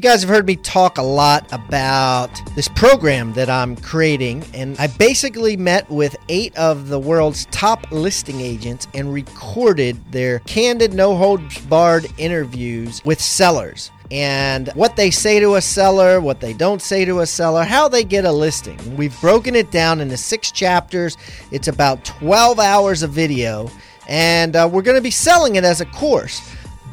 You guys have heard me talk a lot about this program that I'm creating, and I basically met with eight of the world's top listing agents and recorded their candid, no holds barred interviews with sellers and what they say to a seller, what they don't say to a seller, how they get a listing. We've broken it down into six chapters. It's about 12 hours of video, and uh, we're going to be selling it as a course.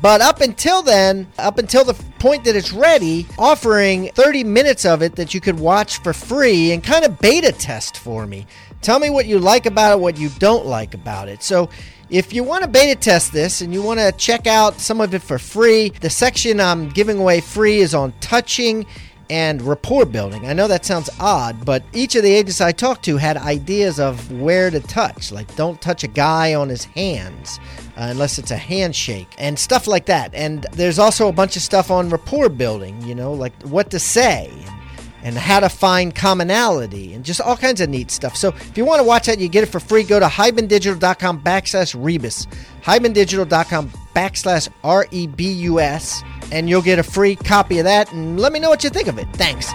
But up until then, up until the point that it's ready, offering 30 minutes of it that you could watch for free and kind of beta test for me. Tell me what you like about it, what you don't like about it. So, if you want to beta test this and you want to check out some of it for free, the section I'm giving away free is on touching and rapport building. I know that sounds odd, but each of the agents I talked to had ideas of where to touch. Like, don't touch a guy on his hands uh, unless it's a handshake and stuff like that. And there's also a bunch of stuff on rapport building, you know, like what to say and how to find commonality and just all kinds of neat stuff. So if you want to watch that, you get it for free. Go to hibandigital.com backslash rebus, hibandigital.com backslash R E B U S, and you'll get a free copy of that. And let me know what you think of it. Thanks.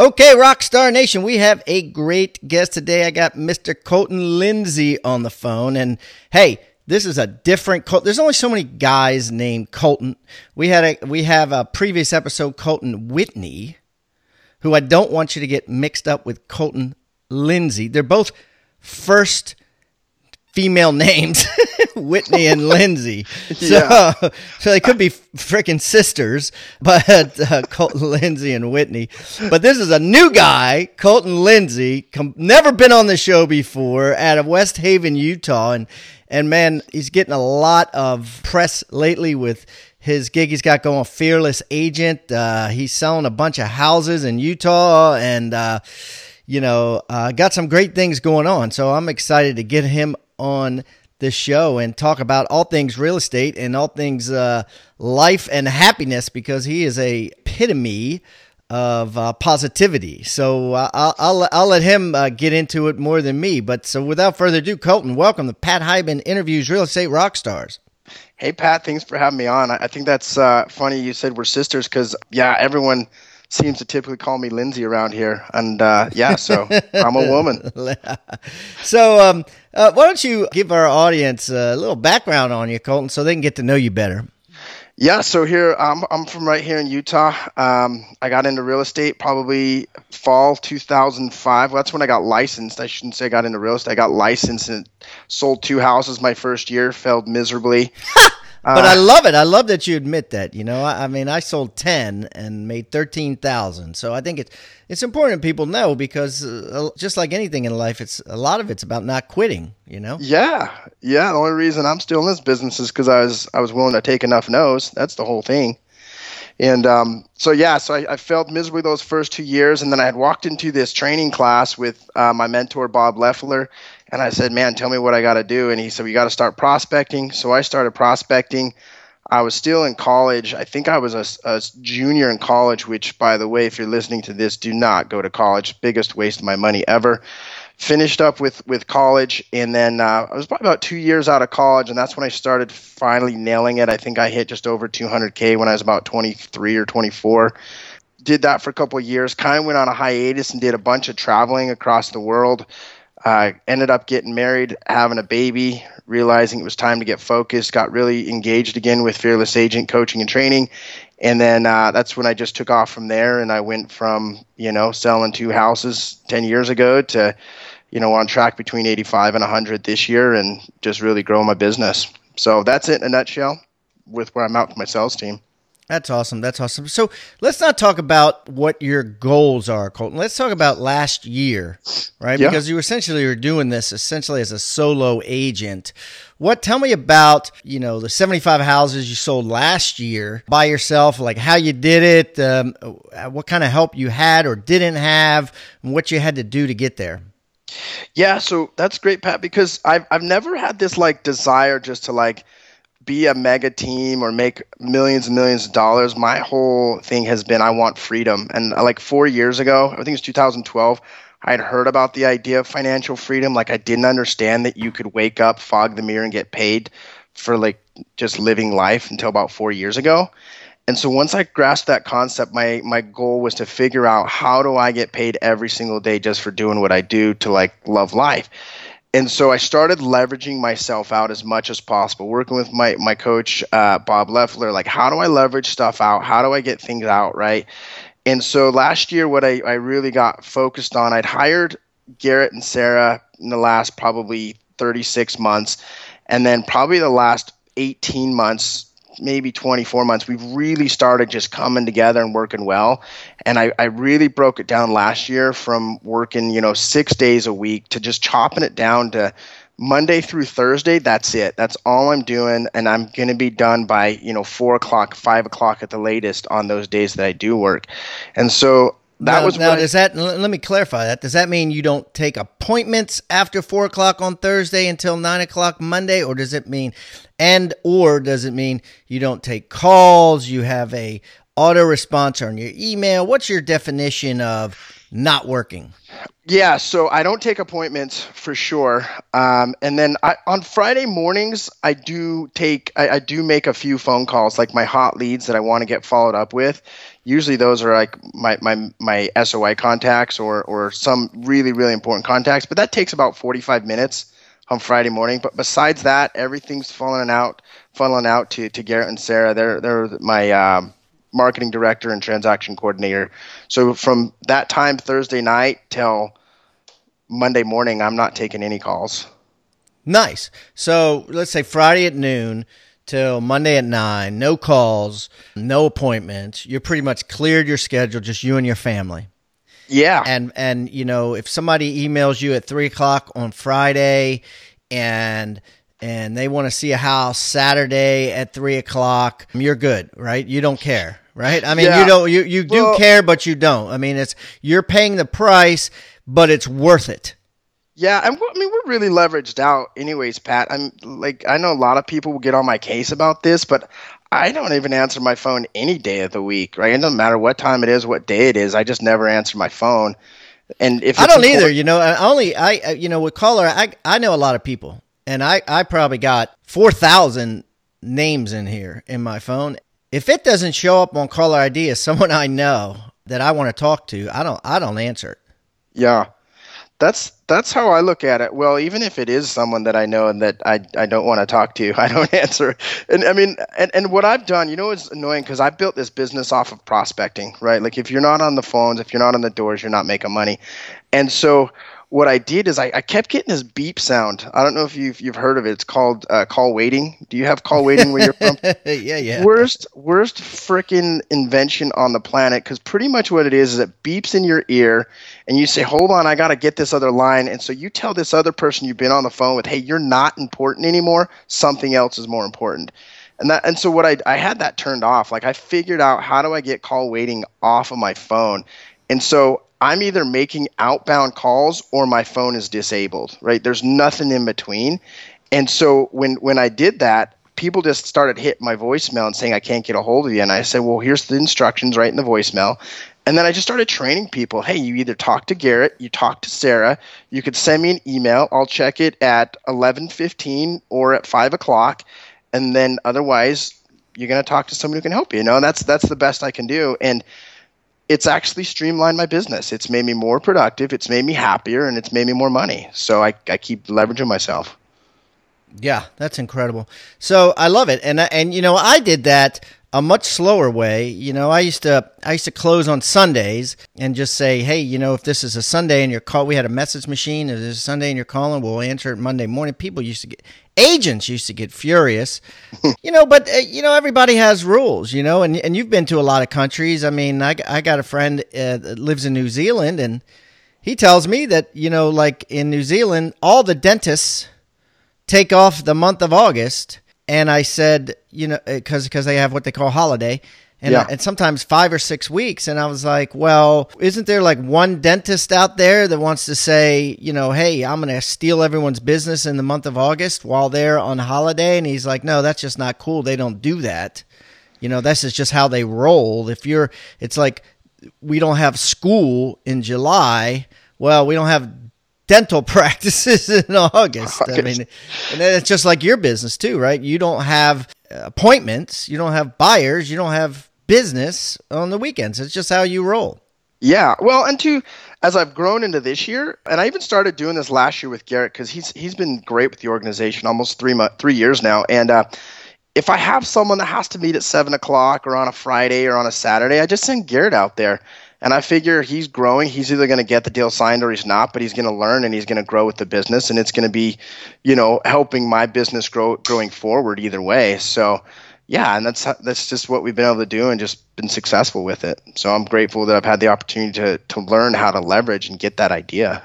Okay, Rockstar Nation, we have a great guest today. I got Mr. Colton Lindsay on the phone. And hey, this is a different Col- there's only so many guys named Colton. We had a we have a previous episode Colton Whitney, who I don't want you to get mixed up with Colton Lindsay. They're both first female names, Whitney and Lindsay. So, Yeah. so they could be freaking sisters, but uh, Colton Lindsay and Whitney. But this is a new guy, Colton Lindsay, com- never been on the show before, out of West Haven, Utah, and and man, he's getting a lot of press lately with his gig he's got going fearless agent uh, he's selling a bunch of houses in utah and uh, you know uh, got some great things going on so i'm excited to get him on the show and talk about all things real estate and all things uh, life and happiness because he is a epitome of uh, positivity. So uh, I'll, I'll I'll let him uh, get into it more than me. But so without further ado, Colton, welcome to Pat Hiban interviews real estate rock stars. Hey Pat, thanks for having me on. I I think that's uh, funny you said we're sisters because yeah, everyone seems to typically call me Lindsay around here, and uh, yeah, so I'm a woman. so um, uh, why don't you give our audience a little background on you, Colton, so they can get to know you better. Yeah, so here I'm I'm from right here in Utah. Um, I got into real estate probably fall 2005. Well, that's when I got licensed. I shouldn't say I got into real estate. I got licensed and sold two houses my first year. Failed miserably. But I love it. I love that you admit that. You know, I, I mean, I sold ten and made thirteen thousand. So I think it's it's important people know because uh, just like anything in life, it's a lot of it's about not quitting. You know. Yeah, yeah. The only reason I'm still in this business is because I was I was willing to take enough no's. That's the whole thing. And um, so yeah, so I, I failed miserably those first two years, and then I had walked into this training class with uh, my mentor Bob Leffler, and I said, "Man, tell me what I got to do." And he said, "We got to start prospecting." So I started prospecting. I was still in college. I think I was a, a junior in college. Which, by the way, if you're listening to this, do not go to college. Biggest waste of my money ever finished up with with college and then uh, i was probably about two years out of college and that's when i started finally nailing it i think i hit just over 200k when i was about 23 or 24 did that for a couple years kind of went on a hiatus and did a bunch of traveling across the world uh, ended up getting married having a baby realizing it was time to get focused got really engaged again with fearless agent coaching and training and then uh, that's when I just took off from there, and I went from you know selling two houses ten years ago to you know on track between 85 and 100 this year, and just really grow my business. So that's it in a nutshell with where I'm at with my sales team. That's awesome. That's awesome. So let's not talk about what your goals are, Colton. Let's talk about last year, right? Yeah. Because you essentially were doing this essentially as a solo agent. What? Tell me about you know the seventy-five houses you sold last year by yourself. Like how you did it, um, what kind of help you had or didn't have, and what you had to do to get there. Yeah, so that's great, Pat, because I've I've never had this like desire just to like be a mega team or make millions and millions of dollars. My whole thing has been I want freedom. And uh, like four years ago, I think it was 2012, I had heard about the idea of financial freedom. Like I didn't understand that you could wake up, fog the mirror, and get paid for like just living life until about four years ago. And so once I grasped that concept, my my goal was to figure out how do I get paid every single day just for doing what I do to like love life. And so I started leveraging myself out as much as possible, working with my my coach uh, Bob Leffler. Like, how do I leverage stuff out? How do I get things out right? And so last year, what I, I really got focused on, I'd hired Garrett and Sarah in the last probably 36 months, and then probably the last 18 months maybe 24 months, we've really started just coming together and working well. And I, I really broke it down last year from working, you know, six days a week to just chopping it down to Monday through Thursday. That's it. That's all I'm doing. And I'm going to be done by, you know, four o'clock, five o'clock at the latest on those days that I do work. And so that now, was now. Does that? Let me clarify that. Does that mean you don't take appointments after four o'clock on Thursday until nine o'clock Monday, or does it mean, and or does it mean you don't take calls? You have a autoresponder on your email. What's your definition of not working? Yeah, so I don't take appointments for sure. Um, and then I, on Friday mornings, I do take, I, I do make a few phone calls, like my hot leads that I want to get followed up with. Usually those are like my, my, my SOI contacts or, or some really, really important contacts, but that takes about 45 minutes on Friday morning. But besides that, everything's funneling out, funneling out to, to Garrett and Sarah. They're, they're my, um, marketing director and transaction coordinator. So from that time Thursday night till Monday morning, I'm not taking any calls. Nice. So let's say Friday at noon till Monday at nine, no calls, no appointments. You're pretty much cleared your schedule, just you and your family. Yeah. And and you know, if somebody emails you at three o'clock on Friday and and they want to see a house Saturday at three o'clock, you're good, right? You don't care, right? I mean, Yeah. you don't, you, you do Well- care, but you don't. I mean, it's, you're paying the price, but it's worth it. Yeah, I mean we're really leveraged out, anyways, Pat. I'm like I know a lot of people will get on my case about this, but I don't even answer my phone any day of the week, right? It doesn't matter what time it is, what day it is. I just never answer my phone. And if I don't either. You know, I only I you know with caller I I know a lot of people, and I I probably got four thousand names in here in my phone. If it doesn't show up on caller ID as someone I know that I want to talk to, I don't I don't answer it. Yeah, that's that's how I look at it. Well, even if it is someone that I know and that I, I don't want to talk to, I don't answer. And I mean, and, and what I've done, you know, it's annoying because I built this business off of prospecting, right? Like if you're not on the phones, if you're not on the doors, you're not making money. And so what I did is I, I kept getting this beep sound. I don't know if you've you've heard of it. It's called uh, call waiting. Do you have call waiting where you're from? yeah, yeah. worst worst freaking invention on the planet because pretty much what it is is it beeps in your ear and you say hold on i gotta get this other line and so you tell this other person you've been on the phone with hey you're not important anymore something else is more important and that and so what i, I had that turned off like i figured out how do i get call waiting off of my phone and so i'm either making outbound calls or my phone is disabled right there's nothing in between and so when when i did that people just started hitting my voicemail and saying I can't get a hold of you. And I said, well, here's the instructions right in the voicemail. And then I just started training people. Hey, you either talk to Garrett, you talk to Sarah. You could send me an email. I'll check it at 11:15 or at five o'clock, and then otherwise you're going to talk to someone who can help you. You know, and that's that's the best I can do. And it's actually streamlined my business. It's made me more productive. It's made me happier, and it's made me more money. So I, I keep leveraging myself. Yeah, that's incredible. So I love it, and and you know I did that a much slower way. You know, I used to I used to close on Sundays and just say, hey, you know, if this is a Sunday and you're call, we had a message machine. If it's a Sunday and you're calling, we'll answer it Monday morning. People used to get agents used to get furious, you know. But uh, you know, everybody has rules, you know. And and you've been to a lot of countries. I mean, I I got a friend uh, that lives in New Zealand, and he tells me that you know, like in New Zealand, all the dentists take off the month of August and I said, you know, uh, because because they have what they call holiday, and yeah. and sometimes five or six weeks, and I was like, well, isn't there like one dentist out there that wants to say, you know, hey, I'm going to steal everyone's business in the month of August while they're on holiday? And he's like, no, that's just not cool. They don't do that. You know, this is just how they roll. If you're, it's like we don't have school in July. Well, we don't have dental practices in August. August. I mean, and it's just like your business too, right? You don't have appointments, you don't have buyers, you don't have business on the weekends. It's just how you roll. Yeah. Well, and to as I've grown into this year, and I even started doing this last year with Garrett because he's he's been great with the organization almost three month, three years now, and. uh if I have someone that has to meet at seven o'clock or on a Friday or on a Saturday, I just send Garrett out there and I figure he's growing. He's either going to get the deal signed or he's not, but he's going to learn and he's going to grow with the business, and it's going to be, you know, helping my business grow going forward either way. So, yeah, and that's that's just what we've been able to do and just been successful with it. So I'm grateful that I've had the opportunity to to learn how to leverage and get that idea.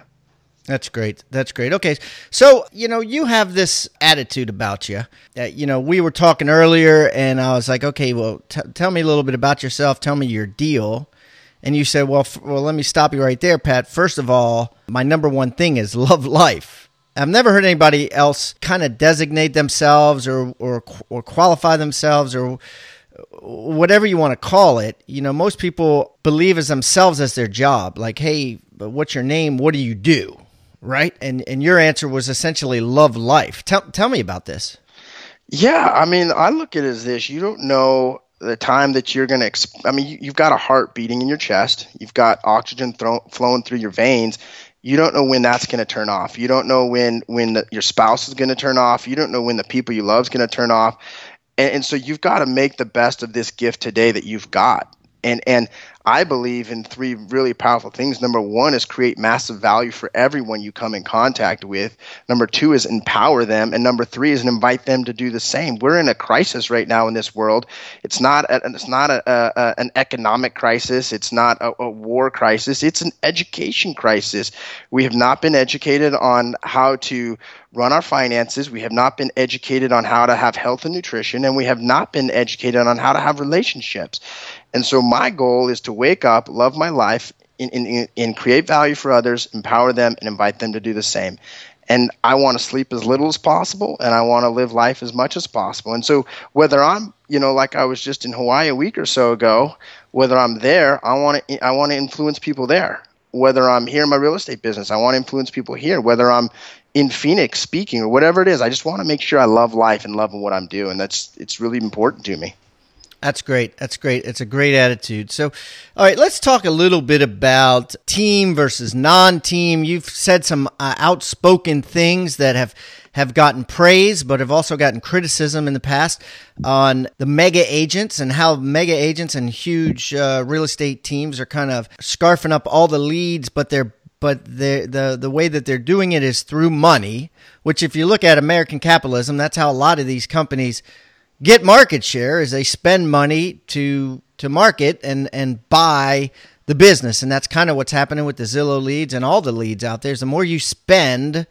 That's great. That's great. Okay. So, you know, you have this attitude about you. That, you know, we were talking earlier and I was like, okay, well, t- tell me a little bit about yourself. Tell me your deal and you said, well, f- well, let me stop you right there, Pat. First of all, my number one thing is love life. I've never heard anybody else kind of designate themselves or, or, or qualify themselves or whatever you want to call it. You know, most people believe as themselves as their job. Like, hey, what's your name? What do you do? Right? And and your answer was essentially love life. Tell tell me about this. Yeah, I mean, I look at it as this: you don't know the time that you're going to, exp- I mean, you, have got a heart beating in your chest, you've got oxygen thro- flowing through your veins. You don't know when that's going to turn off. You don't know when when the, your spouse is going to turn off. You don't know when the people you love is going to turn off. And, and so you've got to make the best of this gift today that you've got. And and I believe in three really powerful things. Number one is create massive value for everyone you come in contact with. Number two is empower them, and number three is invite them to do the same. We're in a crisis right now in this world. It's not a, it's not a, a, an economic crisis. It's not a, a war crisis. It's an education crisis. We have not been educated on how to run our finances. We have not been educated on how to have health and nutrition, and we have not been educated on how to have relationships. And so my goal is to wake up, love my life, and, and, and create value for others, empower them, and invite them to do the same. And I want to sleep as little as possible, and I want to live life as much as possible. And so, whether I'm, you know, like I was just in Hawaii a week or so ago, whether I'm there, I want to, I want to influence people there. Whether I'm here in my real estate business, I want to influence people here. Whether I'm in Phoenix speaking or whatever it is, I just want to make sure I love life and love what I'm doing. That's it's really important to me. That's great. That's great. It's a great attitude. So, all right, let's talk a little bit about team versus non-team. You've said some uh, outspoken things that have have gotten praise, but have also gotten criticism in the past on the mega agents and how mega agents and huge uh, real estate teams are kind of scarfing up all the leads, but they're but the the the way that they're doing it is through money. Which, if you look at American capitalism, that's how a lot of these companies get market share is they spend money to to market and and buy the business. And that's kind of what's happening with the Zillow leads and all the leads out there. Is the more you spend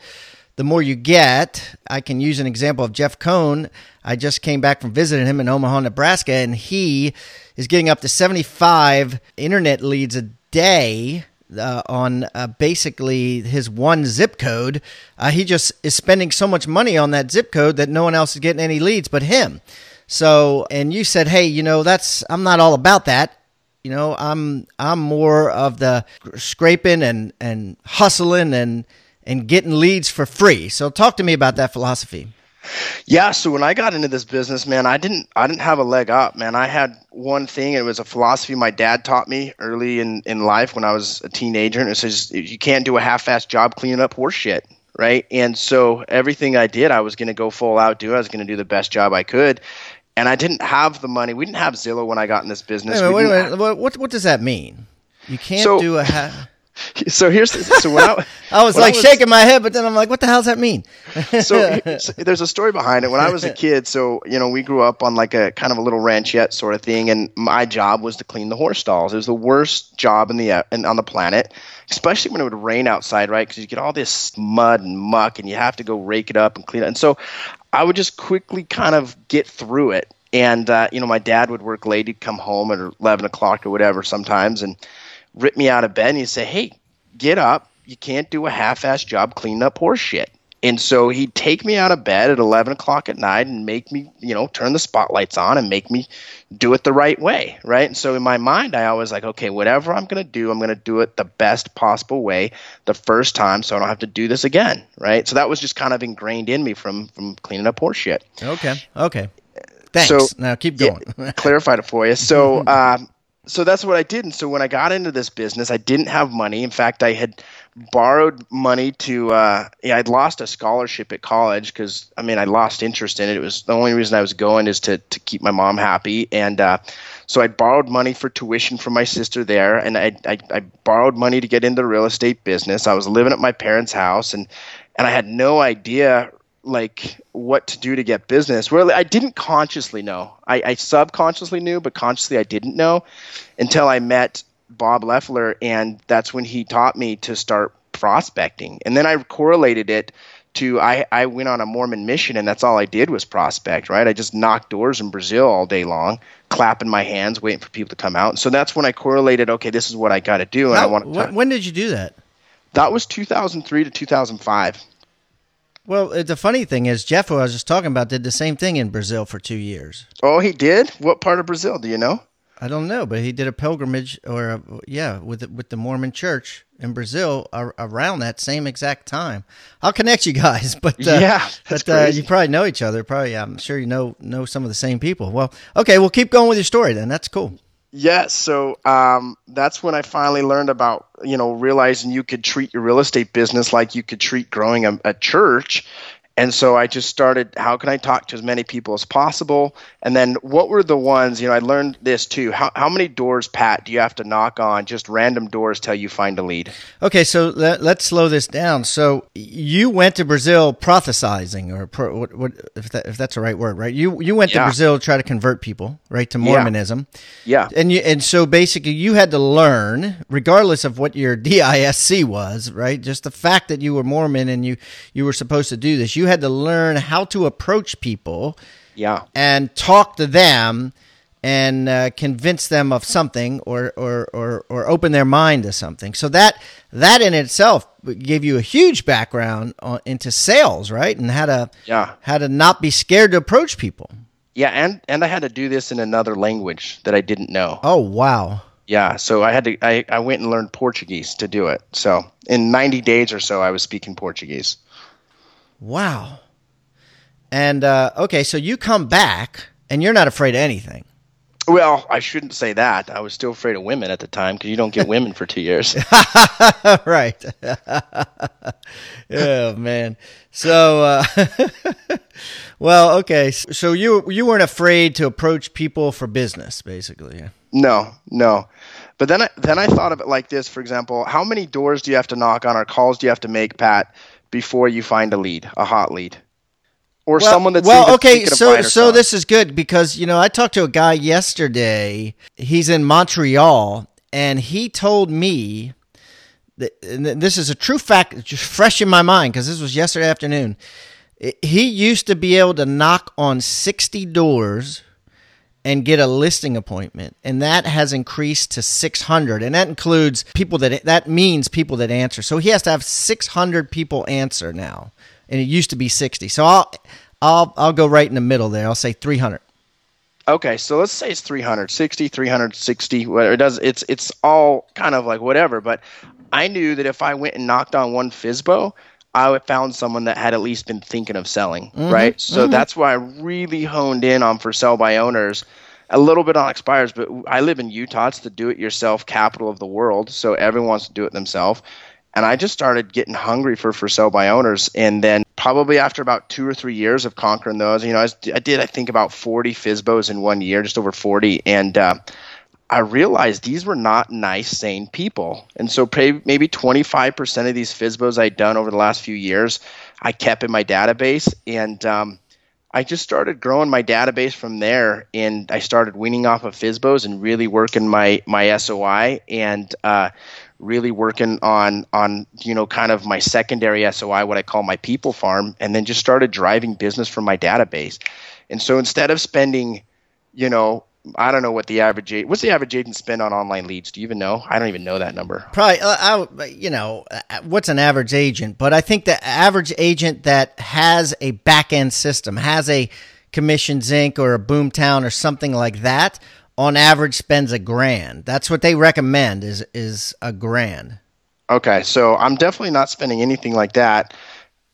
the more you get. I can use an example of Jeff Cohn. I just came back from visiting him in Omaha Nebraska and he is getting up to 75 internet leads a day uh, on uh, basically his one zip code. Uh, he just is spending so much money on that zip code that no one else is getting any leads but him. So, and you said, hey, you know, that's I'm not all about that. You know, I'm I'm more of the scraping and and hustling and and getting leads for free. So, talk to me about that philosophy. Yeah, so when I got into this business, man, I didn't I didn't have a leg up, man. I had one thing, it was a philosophy my dad taught me early in, in life when I was a teenager, and it says you can't do a half-assed job cleaning up horse shit, right? And so everything I did, I was going to go full out do. I was going to do the best job I could. and I didn't have the money. We didn't have Zillow when I got in this business. Wait, wait, wait, what, what what does that mean? You can't So- do a. Ha- have- so here's so when I, I was when I like was- shaking my head, but then I'm like, what the hell does that mean? so, so there's a story behind it. When I was a kid, so you know, we grew up on like a kind of a little ranchette sort of thing, and my job was to clean the horse stalls. It was the worst job in the uh, in, on the planet, especially when it would rain outside, right? Because you get all this mud and muck, and you have to go rake it up and clean it. And so, I would just quickly kind of get through it. And uh, you know, my dad would work late; he'd come home at eleven o'clock or whatever sometimes, and rip me out of bed, and he'd say, "Hey, get up. You can't do a half-ass job cleaning up horse shit." And so he'd take me out of bed at 11 o'clock at night and make me, you know, turn the spotlights on and make me do it the right way. Right. And so in my mind, I always like, okay, whatever I'm going to do, I'm going to do it the best possible way the first time so I don't have to do this again. Right. So that was just kind of ingrained in me from, from cleaning up horse shit. okay, okay. Thanks. So- now keep Yeah, going. clarified it for you. So, um, so that's what I did. And so when I got into this business, I didn't have money. In fact, I had borrowed money to. Uh, yeah, I'd lost a scholarship at college because I mean I lost interest in it. It was the only reason I was going is to to keep my mom happy. And uh, so I borrowed money for tuition from my sister there, and I, I I borrowed money to get into the real estate business. I was living at my parents' house, and and I had no idea like what to do to get business. Well, I didn't consciously know. I, I subconsciously knew, but consciously I didn't know until I met Bob Leffler, and that's when he taught me to start prospecting. And then I correlated it to I, I went on a Mormon mission, and that's all I did was prospect. Right? I just knocked doors in Brazil all day long, clapping my hands, waiting for people to come out. and So that's when I correlated. Okay, this is what I got to do, and I want. to when did you do that? That was 2003 to 2005. Well, the funny thing is, Jeff, who I was just talking about, did the same thing in Brazil for two years. Oh, he did. What part of Brazil do you know? I don't know, but he did a pilgrimage, or a, yeah, with the, with the Mormon Church in Brazil ar- around that same exact time. I'll connect you guys, but uh, Yeah, but uh, you probably know each other. Probably, I'm sure you know know some of the same people. Well, okay, well, keep going with your story then. That's cool. Yes. So um, that's when I finally learned about, you know, realizing you could treat your real estate business like you could treat growing a, a church. And so I just started, how can I talk to as many people as possible? And then what were the ones, you know, I learned this too. How, how many doors, Pat, do you have to knock on, just random doors till you find a lead? Okay, so let, let's slow this down. So you went to Brazil prophesizing, or pro, what, what, if, that, if that's the right word, right? You you went to Brazil to try to convert people, right, to Yeah. Mormonism, Yeah. and you and so basically you had to learn, regardless of what your DISC was, right? Just the fact that you were Mormon and you you were supposed to do this, you had to learn how to approach people Yeah. and talk to them and uh, convince them of something or, or, or, or open their mind to something. So that that in itself gave you a huge background on, into sales, right? And how to Yeah. how to not be scared to approach people. Yeah. And, and I had to do this in another language that I didn't know. Oh wow! Yeah, so I had to. I, I went and learned Portuguese to do it. So in 90 days or so, I was speaking Portuguese. Wow. And uh, okay, so you come back and you're not afraid of anything. Well, I shouldn't say that. I was still afraid of women at the time because you don't get women for two years. right. oh man. So, uh, well, okay. So you you weren't afraid to approach people for business, basically. No, no. But then I then I thought of it like this. For example, how many doors do you have to knock on or calls do you have to make, Pat, before you find a lead, a hot lead, or Well, someone that's well, okay. So, so this is good because you know I talked to a guy yesterday. He's in Montreal, and he told me that and this is a true fact, just fresh in my mind because this was yesterday afternoon. He used to be able to knock on sixty doors and get a listing appointment and that has increased to 600 and that includes people that that means people that answer so he has to have 600 people answer now and it used to be 60 so i'll i'll i'll go right in the middle there i'll say 300 Okay, so let's say it's 360, 360, whatever it does. It's it's all kind of like whatever. But I knew that if I went and knocked on one FSBO, I found someone that had at least been thinking of selling, right? So that's why I really honed in on for sell by owners, a little bit on expires. But I live in Utah; it's the do-it-yourself capital of the world, so everyone wants to do it themselves. And I just started getting hungry for for sell by owners, and then probably after about two or three years of conquering those, you know, I, was, I did I think about 40 FSBOs in one year, just over 40, and uh, I realized these were not nice, sane people. And so maybe 25% of these FSBOs I'd done over the last few years, I kept in my database, and um, I just started growing my database from there, and I started weaning off of FSBOs and really working my my SOI and uh, really working on on you know kind of my secondary SOI, what I call my people farm, and then just started driving business from my database. And so instead of spending, you know, I don't know what the average what's the average agent spend on online leads. Do you even know? I don't even know that number. Probably, uh, I, you know, uh, what's an average agent? But I think the average agent that has a back end system has a Commission Inc. or a Boomtown or something like that. On average, spends a grand. That's what they recommend is is a grand. Okay, so I'm definitely not spending anything like that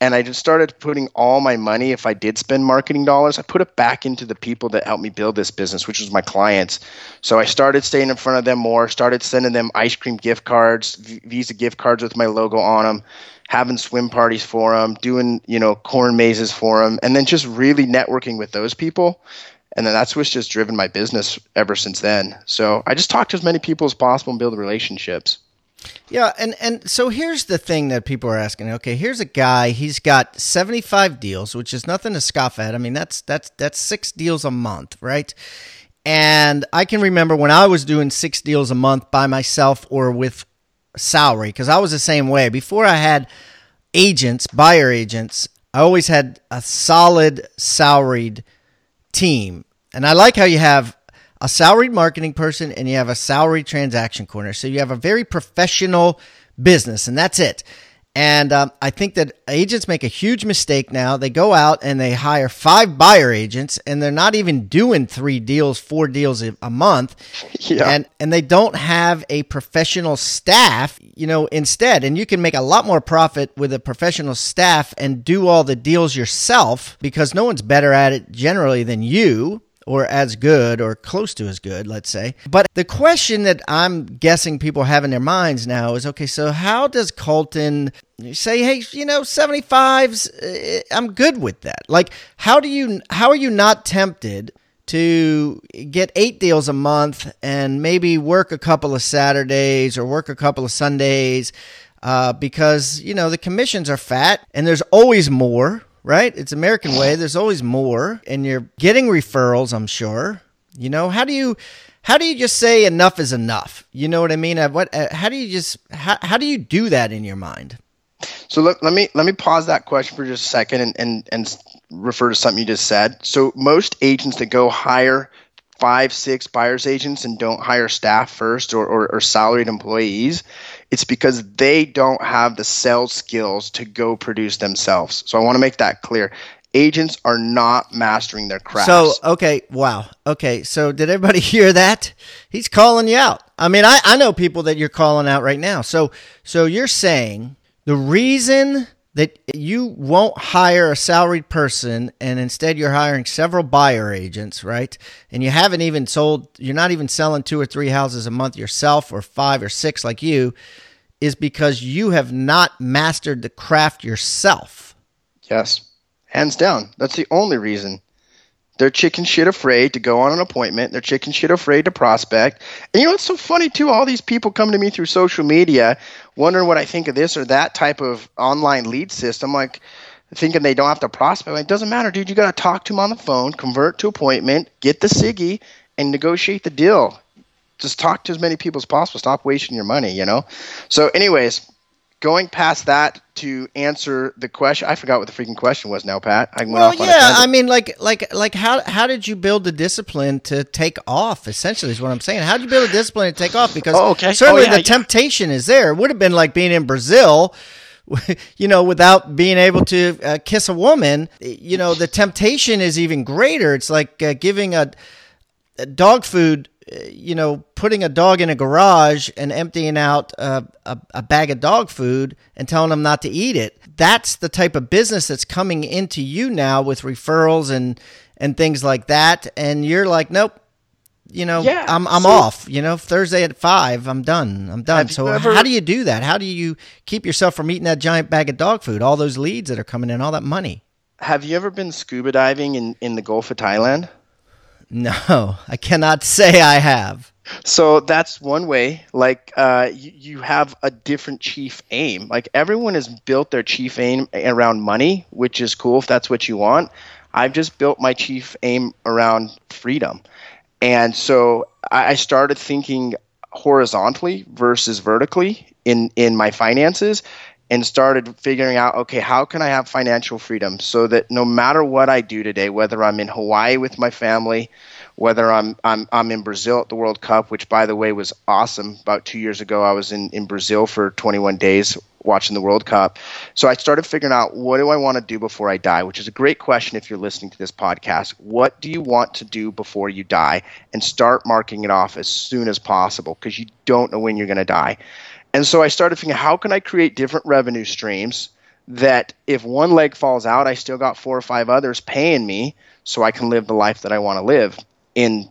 and I just started putting all my money. If I did spend marketing dollars, I put it back into the people that helped me build this business, which was my clients. So I started staying in front of them more, started sending them ice cream gift cards, Visa gift cards with my logo on them, having swim parties for them, doing you know corn mazes for them, and then just really networking with those people. And then that's what's just driven my business ever since then. So I just talk to as many people as possible and build relationships. Yeah, and and so here's the thing that people are asking. Okay, here's a guy. He's got 75 deals, which is nothing to scoff at. I mean, that's that's that's six deals a month, right? And I can remember when I was doing six deals a month by myself or with salary because I was the same way. Before I had agents, buyer agents, I always had a solid salaried team. And I like how you have a salaried marketing person and you have a salaried transaction corner. So you have a very professional business, and that's it. And um, I think that agents make a huge mistake now. They go out and they hire five buyer agents, and they're not even doing three deals, four deals a month. Yeah. And and they don't have a professional staff, you know, instead. And you can make a lot more profit with a professional staff and do all the deals yourself because no one's better at it generally than you or as good or close to as good, let's say. But the question that I'm guessing people have in their minds now is okay, so how does Colton say, hey, you know, 75s, eh, I'm good with that? Like, how do you, how are you not tempted? to get eight deals a month and maybe work a couple of Saturdays or work a couple of Sundays uh, because, you know, the commissions are fat and there's always more right? It's American way. There's always more, and you're getting referrals. I'm sure. You know how do you how do you just say enough is enough? You know what I mean? What? How do you just how, how do you do that in your mind? So let, let me let me pause that question for just a second and, and and refer to something you just said. So most agents that go hire five, six buyers agents and don't hire staff first or, or, or salaried employees, it's because they don't have the sales skills to go produce themselves. So I want to make that clear. Agents are not mastering their craft. So, okay, wow. Okay, so did everybody hear that? He's calling you out. I mean, I, I know people that you're calling out right now. So, so you're saying the reason that you won't hire a salaried person and instead you're hiring several buyer agents, right? And you haven't even sold, you're not even selling two or three houses a month yourself or five or six like you, is because you have not mastered the craft yourself. Yes, hands down. That's the only reason. They're chicken shit afraid to go on an appointment. They're chicken shit afraid to prospect. And you know what's so funny too? All these people come to me through social media, wondering what I think of this or that type of online lead system. Like thinking they don't have to prospect. Like, it doesn't matter, dude. You got to talk to them on the phone, convert to appointment, get the SIGI, and negotiate the deal. Just talk to as many people as possible. Stop wasting your money. You know. So, anyways, going past that to answer the question, I forgot what the freaking question was. Now, Pat, I went well, yeah, I mean, like, like, like, how how did you build the discipline to take off? Essentially, is what I'm saying. How did you build a discipline to take off? Because oh, okay. certainly oh, yeah, the yeah. temptation is there. It would have been like being in Brazil. You know, without being able to uh, kiss a woman, you know, the temptation is even greater. It's like uh, giving a, a dog food you know, putting a dog in a garage and emptying out a, a, a, bag of dog food and telling them not to eat it. That's the type of business that's coming into you now with referrals and and things like that. And you're like, nope, you know, yeah, I'm I'm so, off. You know, Thursday at five, I'm done. I'm done. So ever, how do you do that? How do you keep yourself from eating that giant bag of dog food? All those leads that are coming in, all that money. Have you ever been scuba diving in in the Gulf of Thailand? No, I cannot say I have. So that's one way. Like uh, you, you have a different chief aim. Like everyone has built their chief aim around money, which is cool if that's what you want. I've just built my chief aim around freedom. And so I started thinking horizontally versus vertically in, in my finances and started figuring out okay, how can I have financial freedom so that no matter what I do today, whether I'm in Hawaii with my family, whether I'm I'm I'm in Brazil at the World Cup, which by the way was awesome. About two years ago, I was in in Brazil for 21 days watching the World Cup. So I started figuring out what do I want to do before I die, which is a great question if you're listening to this podcast. What do you want to do before you die? And start marking it off as soon as possible because you don't know when you're going to die. And so I started thinking, how can I create different revenue streams that if one leg falls out, I still got four or five others paying me so I can live the life that I want to live. And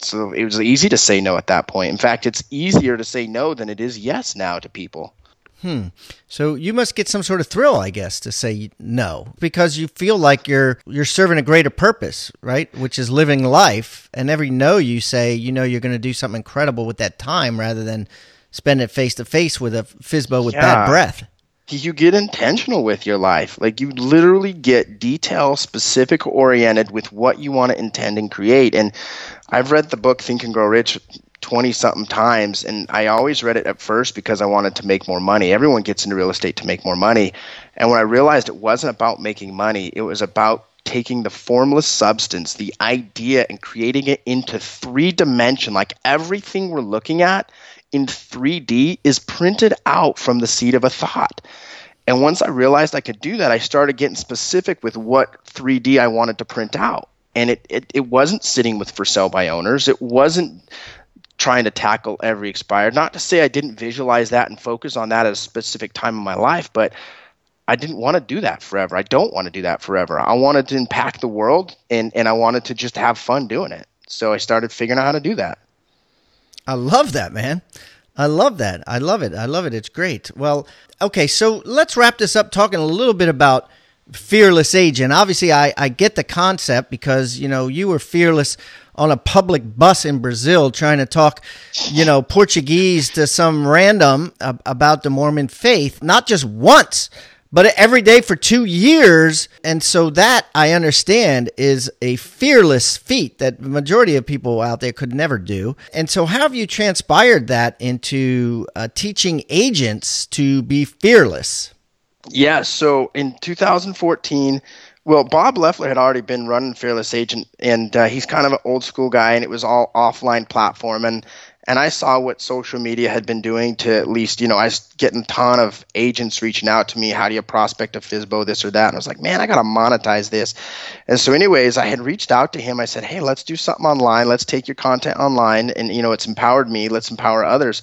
so it was easy to say no at that point. In fact, it's easier to say no than it is yes now to people. Hmm. So you must get some sort of thrill, I guess, to say no because you feel like you're you're serving a greater purpose, right? Which is living life. And every no you say, you know, you're going to do something incredible with that time rather than spend it face to face with a FSBO with yeah. bad breath you get intentional with your life. Like you literally get detail specific oriented with what you want to intend and create. And I've read the book Think and Grow Rich 20 something times and I always read it at first because I wanted to make more money. Everyone gets into real estate to make more money. And when I realized it wasn't about making money, it was about taking the formless substance, the idea and creating it into three dimension like everything we're looking at in 3D is printed out from the seed of a thought. And once I realized I could do that, I started getting specific with what 3D I wanted to print out. And it, it, it wasn't sitting with for sale by owners. It wasn't trying to tackle every expired. Not to say I didn't visualize that and focus on that at a specific time in my life, but I didn't want to do that forever. I don't want to do that forever. I wanted to impact the world and, and I wanted to just have fun doing it. So I started figuring out how to do that. I love that, man. I love that. I love it. I love it. It's great. Well, okay, so let's wrap this up talking a little bit about fearless agent. Obviously, I, I get the concept because, you know, you were fearless on a public bus in Brazil trying to talk, you know, Portuguese to some random about the Mormon faith, not just once, but every day for two years. And so that I understand is a fearless feat that the majority of people out there could never do. And so, how have you transpired that into uh, teaching agents to be fearless? Yeah. So in 2014, well, Bob Leffler had already been running Fearless Agent, and uh, he's kind of an old school guy, and it was all offline platform. And and I saw what social media had been doing to at least, you know, I was getting a ton of agents reaching out to me. How do you prospect a FSBO, this or that? And I was like, man, I got to monetize this. And so, anyways, I had reached out to him. I said, hey, let's do something online. Let's take your content online. And, you know, it's empowered me. Let's empower others.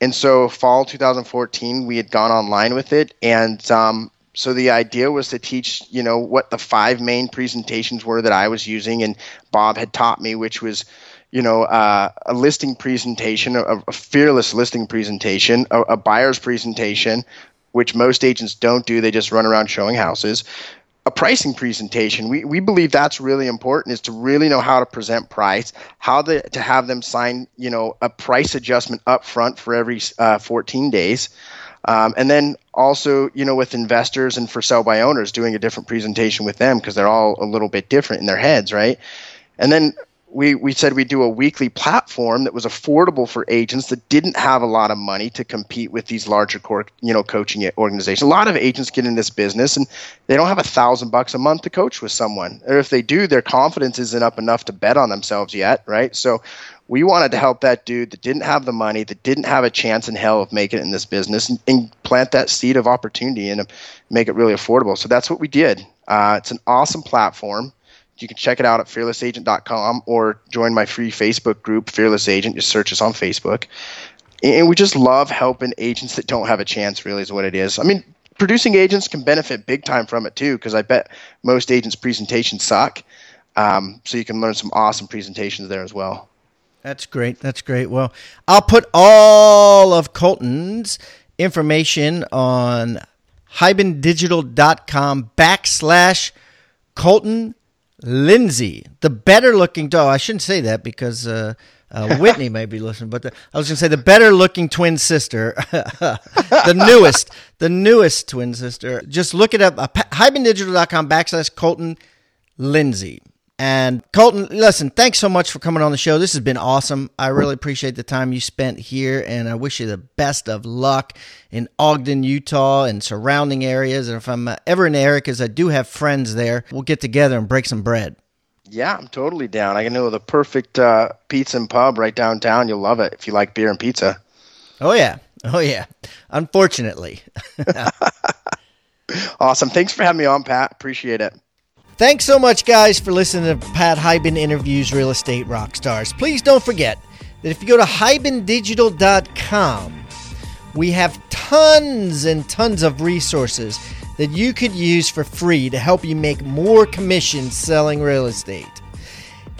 And so, fall 2014, we had gone online with it. And, um, so the idea was to teach, you know, what the five main presentations were that I was using, and Bob had taught me, which was you know, uh, a listing presentation, a, a, fearless listing presentation, a, a buyer's presentation, which most agents don't do. They just run around showing houses. A pricing presentation. We, we believe that's really important is to really know how to present price, how to, to have them sign, you know, a price adjustment up front for every uh, 14 days. Um, and then also, you know, with investors and for sale by owners, doing a different presentation with them because they're all a little bit different in their heads, right? And then we, we said we'd do a weekly platform that was affordable for agents that didn't have a lot of money to compete with these larger core, you know, coaching organizations. A lot of agents get in this business and they don't have a thousand bucks a month to coach with someone. Or if they do, their confidence isn't up enough to bet on themselves yet, right? So we wanted to help that dude that didn't have the money, that didn't have a chance in hell of making it in this business and, and plant that seed of opportunity and make it really affordable. So that's what we did. Uh, it's an awesome platform you can check it out at fearlessagent.com or join my free Facebook group, Fearless Agent. Just search us on Facebook. And we just love helping agents that don't have a chance, really, is what it is. I mean, producing agents can benefit big time from it too, because I bet most agents' presentations suck. Um, so you can learn some awesome presentations there as well. That's great. That's great. Well, I'll put all of Colton's information on hibandigital.com backslash Colton Lindsay, the better looking dog. I shouldn't say that because uh, uh, Whitney may be listening, but the, I was going to say the better looking twin sister, the newest, the newest twin sister. Just look it up, uh, hibandigital.com backslash Colton Lindsay. And Colton, listen, thanks so much for coming on the show. This has been awesome. I really appreciate the time you spent here, and I wish you the best of luck in Ogden, Utah, and surrounding areas. And if I'm ever in the area, because I do have friends there, we'll get together and break some bread. Yeah, I'm totally down. I can know the perfect uh, pizza and pub right downtown. You'll love it if you like beer and pizza. Oh yeah, oh yeah. Unfortunately. awesome. Thanks for having me on, Pat. Appreciate it. Thanks so much, guys, for listening to Pat Hiban interviews real estate rock stars. Please don't forget that if you go to hibandigital.com, we have tons and tons of resources that you could use for free to help you make more commissions selling real estate.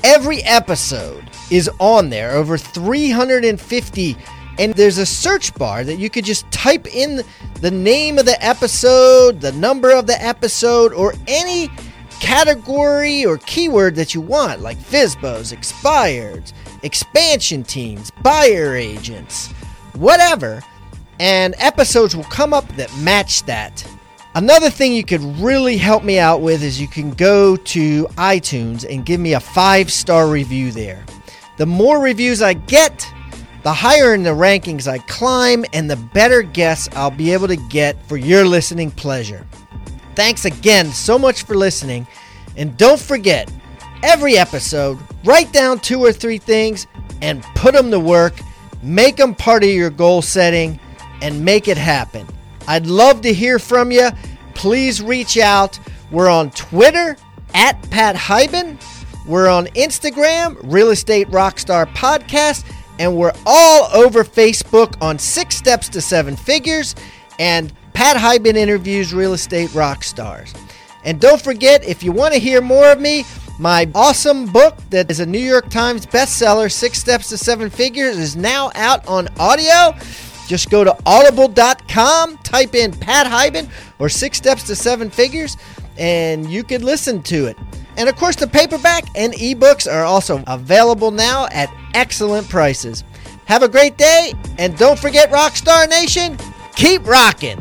Every episode is on there, over 350 and there's a search bar that you could just type in the name of the episode, the number of the episode, or any category or keyword that you want, like FSBOs, expireds, expansion teams, buyer agents, whatever, and episodes will come up that match that. Another thing you could really help me out with is you can go to iTunes and give me a five star review there. The more reviews I get, the higher in the rankings I climb, and the better guests I'll be able to get for your listening pleasure. Thanks again so much for listening. And don't forget, every episode, write down two or three things and put them to work. Make them part of your goal setting and make it happen. I'd love to hear from you. Please reach out. We're on Twitter at Pat Hiban. We're on Instagram, Real Estate Rockstar Podcast. And we're all over Facebook on Six Steps to Seven Figures and Pat Hiban interviews real estate rock stars. And don't forget, if you want to hear more of me, my awesome book that is a New York Times bestseller, Six Steps to Seven Figures, is now out on audio. Just go to audible.com, type in Pat Hiban or Six Steps to Seven Figures, and you can listen to it. And of course, the paperback and ebooks are also available now at excellent prices. Have a great day, and don't forget, Rockstar Nation, keep rocking.